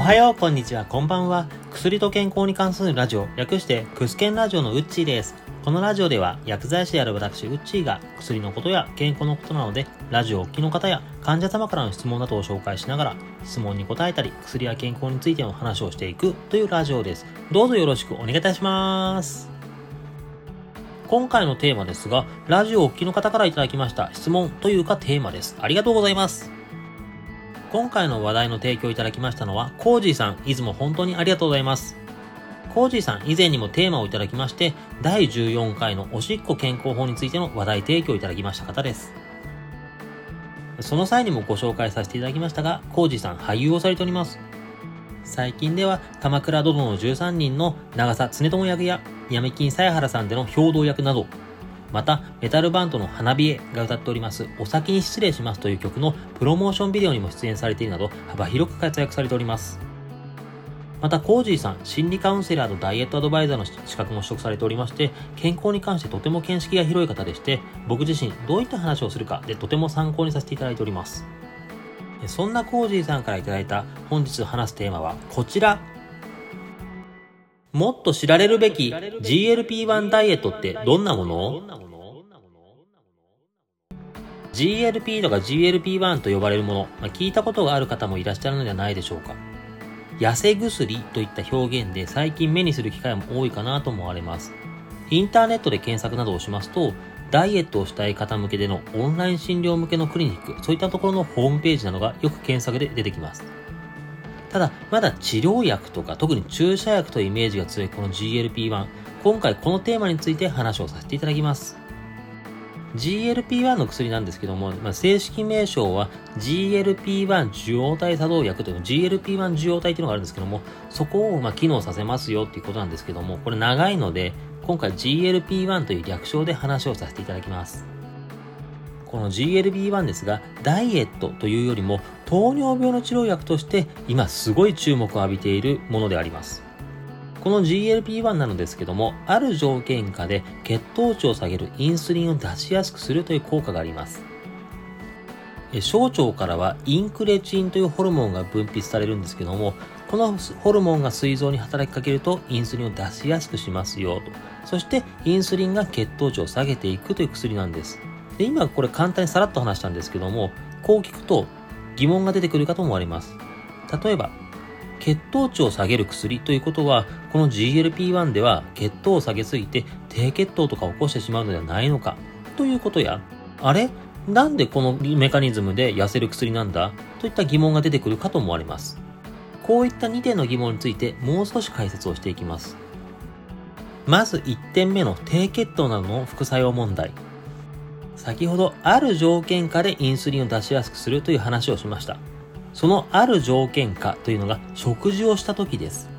おはよう、こんにちは、こんばんは。薬と健康に関するラジオ、略してクスケンラジオのウッチーです。このラジオでは薬剤師である私、ウッチーが薬のことや健康のことなので、ラジオをお聞きの方や患者様からの質問などを紹介しながら、質問に答えたり、薬や健康についての話をしていくというラジオです。どうぞよろしくお願いいたします。今回のテーマですが、ラジオをお聞きの方からいただきました質問というかテーマです。ありがとうございます。今回の話題の提供いただきましたのは、コージーさん、いつも本当にありがとうございます。コージーさん、以前にもテーマをいただきまして、第14回のおしっこ健康法についての話題提供いただきました方です。その際にもご紹介させていただきましたが、コージーさん、俳優をされております。最近では、鎌倉殿の13人の長さ常友役や、闇金鞘原さんでの兵道役など、また、メタルバンドの花冷えが歌っております、お先に失礼しますという曲のプロモーションビデオにも出演されているなど、幅広く活躍されております。また、コージーさん、心理カウンセラーとダイエットアドバイザーの資格も取得されておりまして、健康に関してとても見識が広い方でして、僕自身どういった話をするかでとても参考にさせていただいております。そんなコージーさんからいただいた本日話すテーマはこちら。もっと知られるべき GLP-1 ダイエットってどんなもの？GLP とか GLP-1 と呼ばれるもの、まあ、聞いたことがある方もいらっしゃるのではないでしょうか。痩せ薬といった表現で最近目にする機会も多いかなと思われます。インターネットで検索などをしますと、ダイエットをしたい方向けでのオンライン診療向けのクリニック、そういったところのホームページなどがよく検索で出てきます。ただ、まだ治療薬とか特に注射薬というイメージが強いこの GLP-1、今回このテーマについて話をさせていただきます。GLP-1 の薬なんですけども、まあ、正式名称は GLP-1 受容体作動薬というの GLP-1 受容体というのがあるんですけども、そこをま機能させますよっていうことなんですけども、これ長いので、今回 GLP-1 という略称で話をさせていただきます。この GLP-1 ですが、ダイエットというよりも糖尿病の治療薬として今すごい注目を浴びているものであります。この GLP-1 なのですけども、ある条件下で血糖値を下げるインスリンを出しやすくするという効果があります。小腸からはインクレチンというホルモンが分泌されるんですけども、このホルモンが膵臓に働きかけるとインスリンを出しやすくしますよと。そしてインスリンが血糖値を下げていくという薬なんです。で今これ簡単にさらっと話したんですけども、こう聞くと疑問が出てくるかと思われます。例えば、血糖値を下げる薬ということは、この GLP-1 では血糖を下げすぎて低血糖とか起こしてしまうのではないのかということや、あれ？なんでこのメカニズムで痩せる薬なんだ？といった疑問が出てくるかと思われます。こういった2点の疑問についてもう少し解説をしていきます。まず1点目の低血糖などの副作用問題。先ほどある条件下でインスリンを出しやすくするという話をしました。そのある条件下というのが食事をした時です。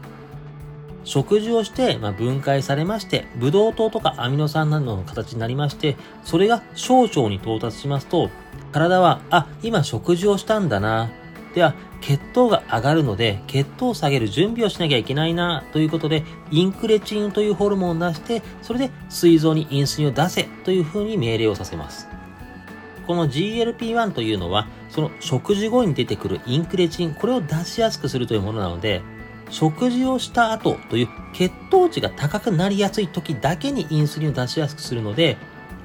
食事をして、ま分解されまして、ブドウ糖とかアミノ酸などの形になりまして、それが小腸に到達しますと、体は、あ、今食事をしたんだな、では、血糖が上がるので、血糖を下げる準備をしなきゃいけないな、ということで、インクレチンというホルモンを出して、それで膵臓にインスリンを出せというふうに命令をさせます。この GLP-1 というのは、その食事後に出てくるインクレチン、これを出しやすくするというものなので、食事をした後という血糖値が高くなりやすい時だけにインスリンを出しやすくするので、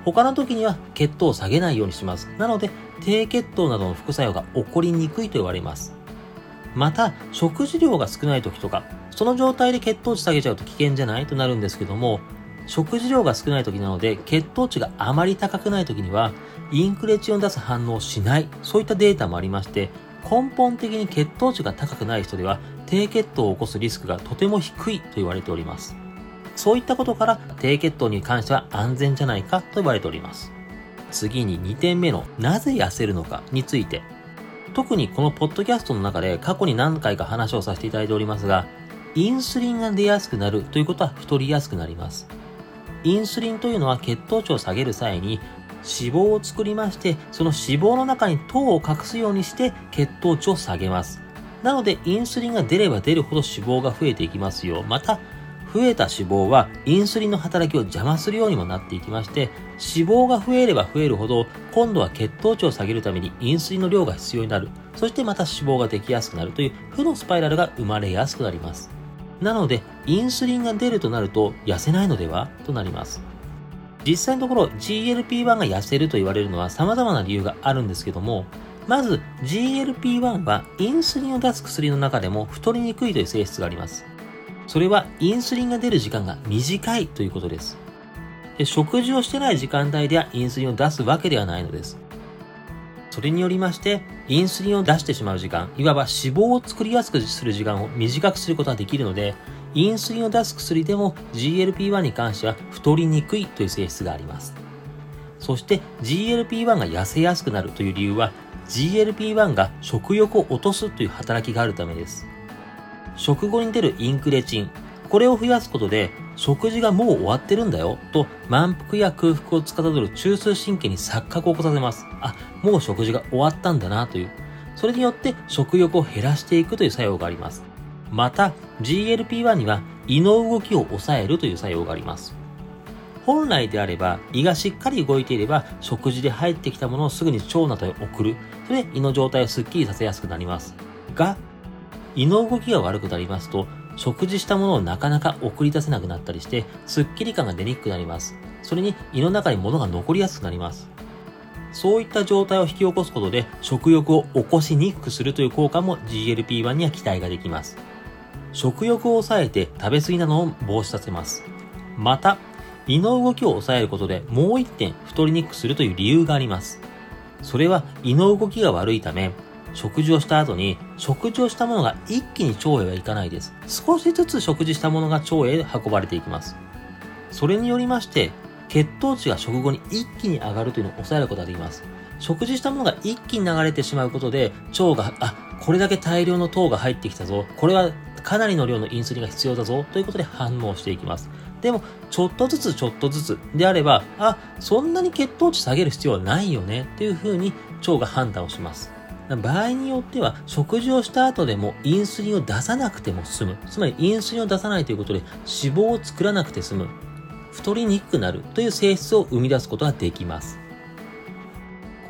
他の時には血糖を下げないようにします。なので、低血糖などの副作用が起こりにくいと言われます。また、食事量が少ない時とか、その状態で血糖値下げちゃうと危険じゃないとなるんですけども、食事量が少ない時なので、血糖値があまり高くない時には、インクレチンを出す反応をしない、そういったデータもありまして、根本的に血糖値が高くない人では、低血糖を起こすリスクがとても低いと言われております。そういったことから低血糖に関しては安全じゃないかと言われております。次に2点目のなぜ痩せるのかについて。特にこのポッドキャストの中で過去に何回か話をさせていただいておりますが、インスリンが出やすくなるということは太りやすくなります。インスリンというのは血糖値を下げる際に脂肪を作りまして、その脂肪の中に糖を隠すようにして血糖値を下げます。なので、インスリンが出れば出るほど脂肪が増えていきますよ。また、増えた脂肪はインスリンの働きを邪魔するようにもなっていきまして、脂肪が増えれば増えるほど、今度は血糖値を下げるためにインスリンの量が必要になる。そしてまた脂肪ができやすくなるという負のスパイラルが生まれやすくなります。なので、インスリンが出るとなると痩せないのでは？となります。実際のところ GLP-1 が痩せると言われるのは様々な理由があるんですけども、まず GLP-1 はインスリンを出す薬の中でも太りにくいという性質があります。それはインスリンが出る時間が短いということです。で食事をしてない時間帯ではインスリンを出すわけではないのです。それによりまして、インスリンを出してしまう時間、いわば脂肪を作りやすくする時間を短くすることができるので、インスリンを出す薬でも GLP-1 に関しては太りにくいという性質があります。そして GLP-1 が痩せやすくなるという理由は GLP-1 が食欲を落とすという働きがあるためです。食後に出るインクレチン、これを増やすことで食事がもう終わってるんだよと満腹や空腹を司る中枢神経に錯覚を起こさせます。あ、もう食事が終わったんだなという。それによって食欲を減らしていくという作用があります。また GLP-1 には胃の動きを抑えるという作用があります。本来であれば胃がしっかり動いていれば食事で入ってきたものをすぐに腸などへ送る。それで胃の状態をスッキリさせやすくなります。が、胃の動きが悪くなりますと食事したものをなかなか送り出せなくなったりして、スッキリ感が出にくくなります。それに胃の中に物が残りやすくなります。そういった状態を引き起こすことで食欲を起こしにくくするという効果も GLP-1 には期待ができます。食欲を抑えて食べ過ぎなのを防止させます。また、胃の動きを抑えることでもう一点太りにくくするという理由があります。それは胃の動きが悪いため、食事をした後に、食事をしたものが一気に腸へはいかないです。少しずつ食事したものが腸へ運ばれていきます。それによりまして、血糖値が食後に一気に上がるというのを抑えることができます。食事したものが一気に流れてしまうことで、腸が、あ、これだけ大量の糖が入ってきたぞ。これはかなりの量のインスリンが必要だぞ。ということで反応していきます。でも、ちょっとずつちょっとずつであれば、あ、そんなに血糖値下げる必要はないよね。っていうふうに腸が判断をします。場合によっては食事をした後でもインスリンを出さなくても済む。つまりインスリンを出さないということで脂肪を作らなくて済む。太りにくくなるという性質を生み出すことができます。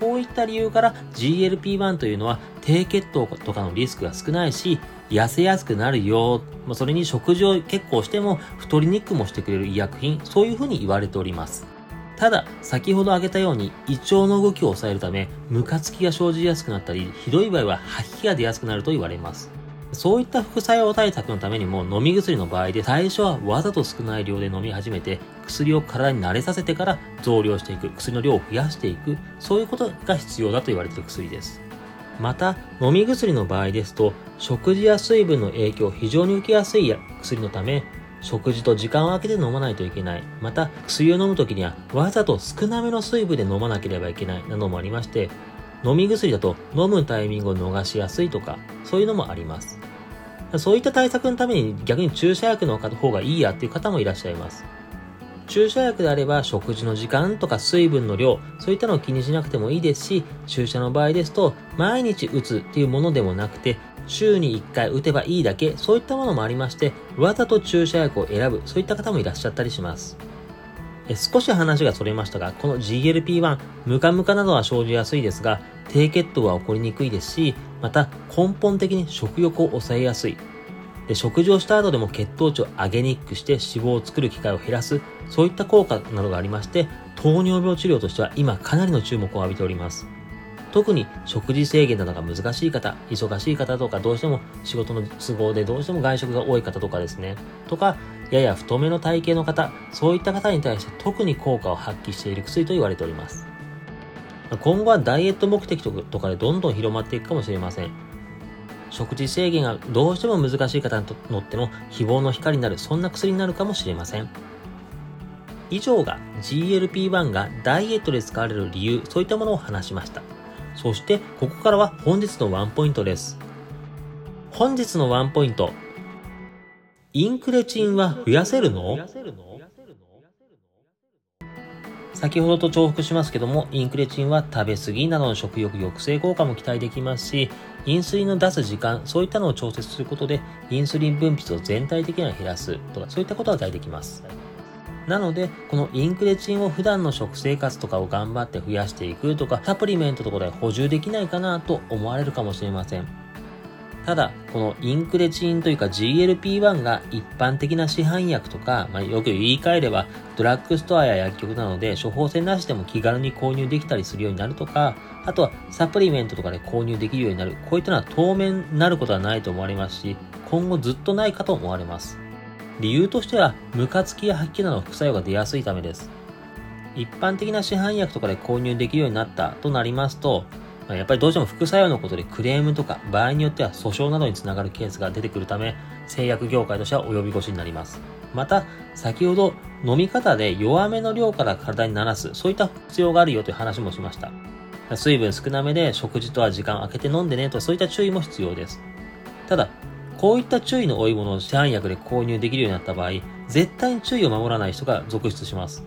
こういった理由から GLP-1 というのは低血糖とかのリスクが少ないし、痩せやすくなるよ。まそれに食事を結構しても太りにくくもしてくれる医薬品、そういうふうに言われております。ただ、先ほど挙げたように胃腸の動きを抑えるため、ムカつきが生じやすくなったり、ひどい場合は吐き気が出やすくなると言われます。そういった副作用対策のためにも飲み薬の場合で最初はわざと少ない量で飲み始めて薬を体に慣れさせてから増量していく薬の量を増やしていくそういうことが必要だと言われている薬ですまた飲み薬の場合ですと食事や水分の影響を非常に受けやすい薬のため食事と時間を空けて飲まないといけない。また、薬を飲むときにはわざと少なめの水分で飲まなければいけないなどもありまして、飲み薬だと飲むタイミングを逃しやすいとか、そういうのもあります。そういった対策のために逆に注射薬の方がいいやっていう方もいらっしゃいます。注射薬であれば食事の時間とか水分の量、そういったのを気にしなくてもいいですし、注射の場合ですと、毎日打つっていうものでもなくて、週に1回打てばいいだけ、そういったものもありまして、わざと注射薬を選ぶ、そういった方もいらっしゃったりします。え少し話がそれましたが、この GLP-1、ムカムカなどは生じやすいですが、低血糖は起こりにくいですし、また根本的に食欲を抑えやすい。で食事をした後でも血糖値を上げにくくして脂肪を作る機会を減らす、そういった効果などがありまして、糖尿病治療としては今かなりの注目を浴びております。特に食事制限などが難しい方、忙しい方とか、どうしても仕事の都合でどうしても外食が多い方とかですね、とか、やや太めの体型の方、そういった方に対して特に効果を発揮している薬と言われております。今後はダイエット目的とかでどんどん広まっていくかもしれません。食事制限がどうしても難しい方にとっても希望の光になる、そんな薬になるかもしれません。以上が GLP-1 がダイエットで使われる理由、そういったものを話しました。そしてここからは本日のワンポイントです。本日のワンポイント。インクレチンは増やせるの？先ほどと重複しますけども、インクレチンは食べ過ぎなどの食欲抑制効果も期待できますし、インスリンの出す時間、そういったのを調節することで、インスリン分泌を全体的には減らすとか、そういったことが期待できます。なので、このインクレチンを普段の食生活とかを頑張って増やしていくとか、サプリメントとかで補充できないかなと思われるかもしれません。ただ、このインクレチンというか GLP-1 が一般的な市販薬とか、まあ、よく言い換えればドラッグストアや薬局なので処方箋なしでも気軽に購入できたりするようになるとか、あとはサプリメントとかで購入できるようになる。こういったのは当面なることはないと思われますし、今後ずっとないかと思われます。理由としては、ムカつきや吐き気などの副作用が出やすいためです。一般的な市販薬とかで購入できるようになったとなりますと、やっぱりどうしても副作用のことでクレームとか場合によっては訴訟などにつながるケースが出てくるため製薬業界としては及び腰になります。また、先ほど飲み方で弱めの量から体に慣らす、そういった必要があるよという話もしました。水分少なめで食事とは時間を空けて飲んでねとそういった注意も必要です。ただ、こういった注意の多いものを市販薬で購入できるようになった場合、絶対に注意を守らない人が続出します。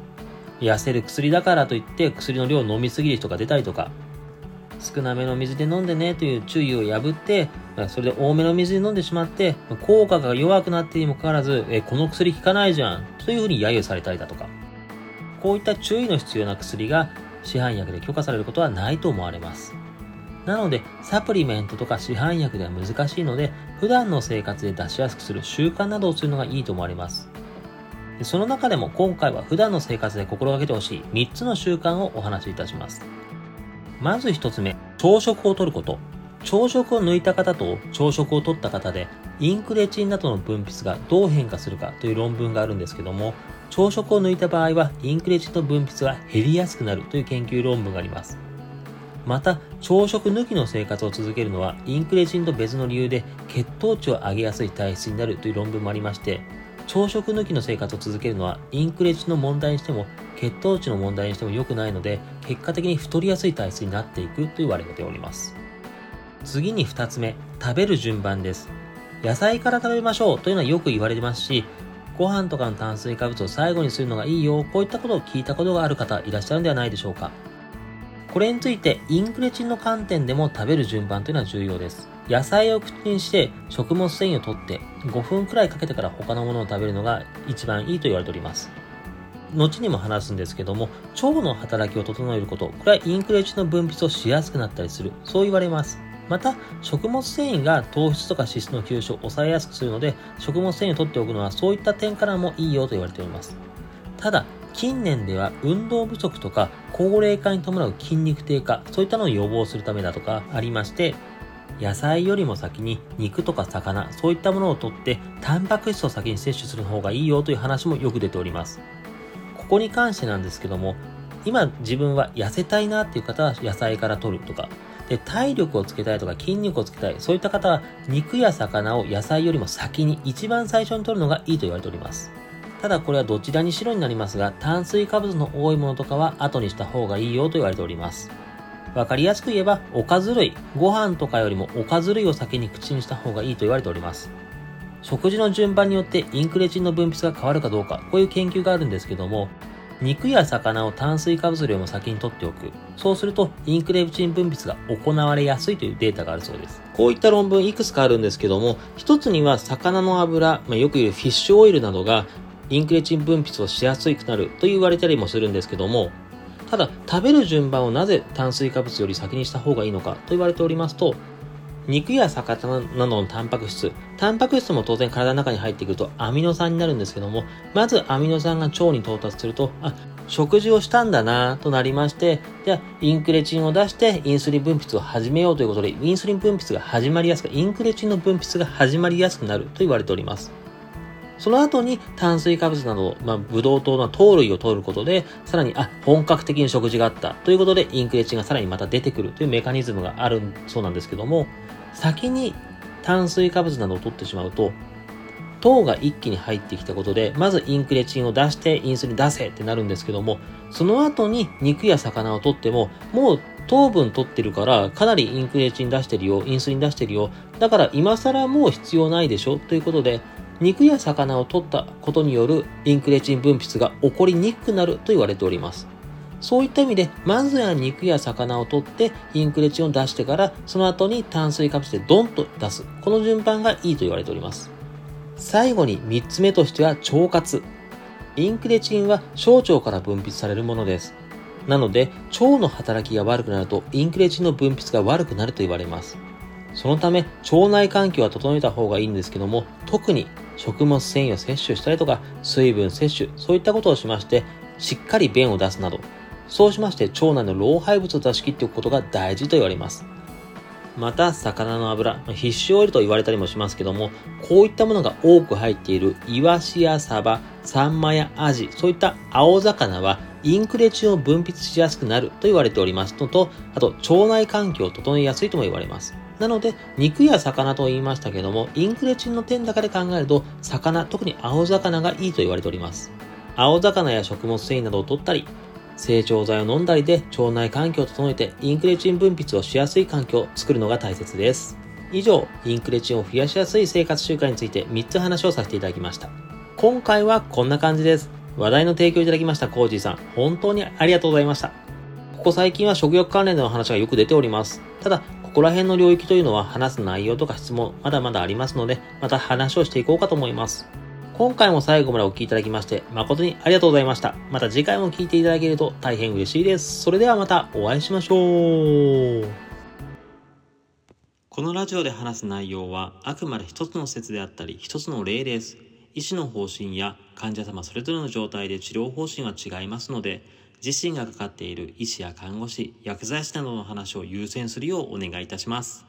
痩せる薬だからといって薬の量を飲みすぎる人が出たりとか、少なめの水で飲んでねという注意を破って、それで多めの水で飲んでしまって、効果が弱くなってにもかかわらず、え、この薬効かないじゃん、というふうに揶揄されたりだとか、こういった注意の必要な薬が市販薬で許可されることはないと思われます。なので、サプリメントとか市販薬では難しいので、普段の生活で出しやすくする習慣などをするのがいいと思われます。その中でも今回は普段の生活で心がけてほしい3つの習慣をお話しいたします。まず一つ目、朝食をとること。朝食を抜いた方と朝食を取った方で、インクレチンなどの分泌がどう変化するかという論文があるんですけども、朝食を抜いた場合はインクレチンの分泌が減りやすくなるという研究論文があります。また、朝食抜きの生活を続けるのは、インクレチンと別の理由で血糖値を上げやすい体質になるという論文もありまして、朝食抜きの生活を続けるのは、インクレチンの問題にしても、血糖値の問題にしても良くないので、結果的に太りやすい体質になっていくと言われております。次に2つ目、食べる順番です。野菜から食べましょうというのはよく言われてますし、ご飯とかの炭水化物を最後にするのがいいよ、こういったことを聞いたことがある方いらっしゃるんではないでしょうか。これについて、インクレチンの観点でも食べる順番というのは重要です。野菜を口にして食物繊維を取って5分くらいかけてから他のものを食べるのが一番いいと言われております。後にも話すんですけども、腸の働きを整えること、これはインクレチンの分泌をしやすくなったりする。そう言われます。また、食物繊維が糖質とか脂質の吸収を抑えやすくするので、食物繊維を取っておくのはそういった点からもいいよと言われております。ただ、近年では運動不足とか高齢化に伴う筋肉低下、そういったのを予防するためだとかありまして、野菜よりも先に肉とか魚、そういったものをとって、タンパク質を先に摂取する方がいいよという話もよく出ております。ここに関してなんですけども、今自分は痩せたいなっていう方は野菜から取るとか、で、体力をつけたいとか筋肉をつけたい、そういった方は肉や魚を野菜よりも先に一番最初に取るのがいいと言われております。ただこれはどちらにしろになりますが、炭水化物の多いものとかは後にした方がいいよと言われております。わかりやすく言えば、おかず類、ご飯とかよりもおかず類を先に口にした方がいいと言われております。食事の順番によってインクレチンの分泌が変わるかどうか、こういう研究があるんですけども、肉や魚を炭水化物量も先に取っておく。そうすると、インクレチン分泌が行われやすいというデータがあるそうです。こういった論文いくつかあるんですけども、一つには魚の油、まあ、よく言うフィッシュオイルなどがインクレチン分泌をしやすくなると言われたりもするんですけども、ただ、食べる順番をなぜ炭水化物より先にした方がいいのかと言われておりますと、肉や魚などのタンパク質、タンパク質も当然体の中に入ってくるとアミノ酸になるんですけども、まずアミノ酸が腸に到達すると、あ、食事をしたんだなとなりまして、じゃあ、インクレチンを出してインスリン分泌を始めようということで、インスリン分泌が始まりやすく、インクレチンの分泌が始まりやすくなると言われております。その後に炭水化物など、まあ、ブドウ糖の糖類を取ることで、さらに、あ、本格的に食事があったということで、インクレチンがさらにまた出てくるというメカニズムがあるそうなんですけども、先に炭水化物などを取ってしまうと、糖が一気に入ってきたことで、まずインクレチンを出してインスリン出せってなるんですけども、その後に肉や魚を取っても、もう糖分取ってるから、かなりインクレチン出してるよ、インスリン出してるよ。だから今更もう必要ないでしょということで、肉や魚を取ったことによるインクレチン分泌が起こりにくくなると言われております。そういった意味で、まずは肉や魚を取ってインクレチンを出してから、その後に炭水化物でドンと出す。この順番がいいと言われております。最後に3つ目としては腸活。インクレチンは小腸から分泌されるものです。なので、腸の働きが悪くなると、インクレチンの分泌が悪くなると言われます。そのため、腸内環境は整えた方がいいんですけども、特に食物繊維を摂取したりとか、水分摂取、そういったことをしまして、しっかり便を出すなど、そうしまして腸内の老廃物を出し切っておくことが大事と言われます。また、魚の油、必須オイルと言われたりもしますけども、こういったものが多く入っているイワシやサバ、サンマやアジ、そういった青魚はインクレチンを分泌しやすくなると言われておりますのと、あと腸内環境を整えやすいとも言われます。なので、肉や魚と言いましたけども、インクレチンの点高で考えると、魚、特に青魚がいいと言われております。青魚や食物繊維などを取ったり、成長剤を飲んだりで腸内環境を整えてインクレチン分泌をしやすい環境を作るのが大切です。以上、インクレチンを増やしやすい生活習慣について3つ話をさせていただきました。今回はこんな感じです。話題の提供いただきましたコージーさん、本当にありがとうございました。ここ最近は食欲関連での話がよく出ております。ただ、ここら辺の領域というのは話す内容とか質問、まだまだありますので、また話をしていこうかと思います。今回も最後までお聴きいただきまして、誠にありがとうございました。また次回も聴いていただけると大変嬉しいです。それではまたお会いしましょう。このラジオで話す内容はあくまで一つの説であったり一つの例です。医師の方針や患者様それぞれの状態で治療方針は違いますので、自身がかかっている医師や看護師、薬剤師などの話を優先するようお願いいたします。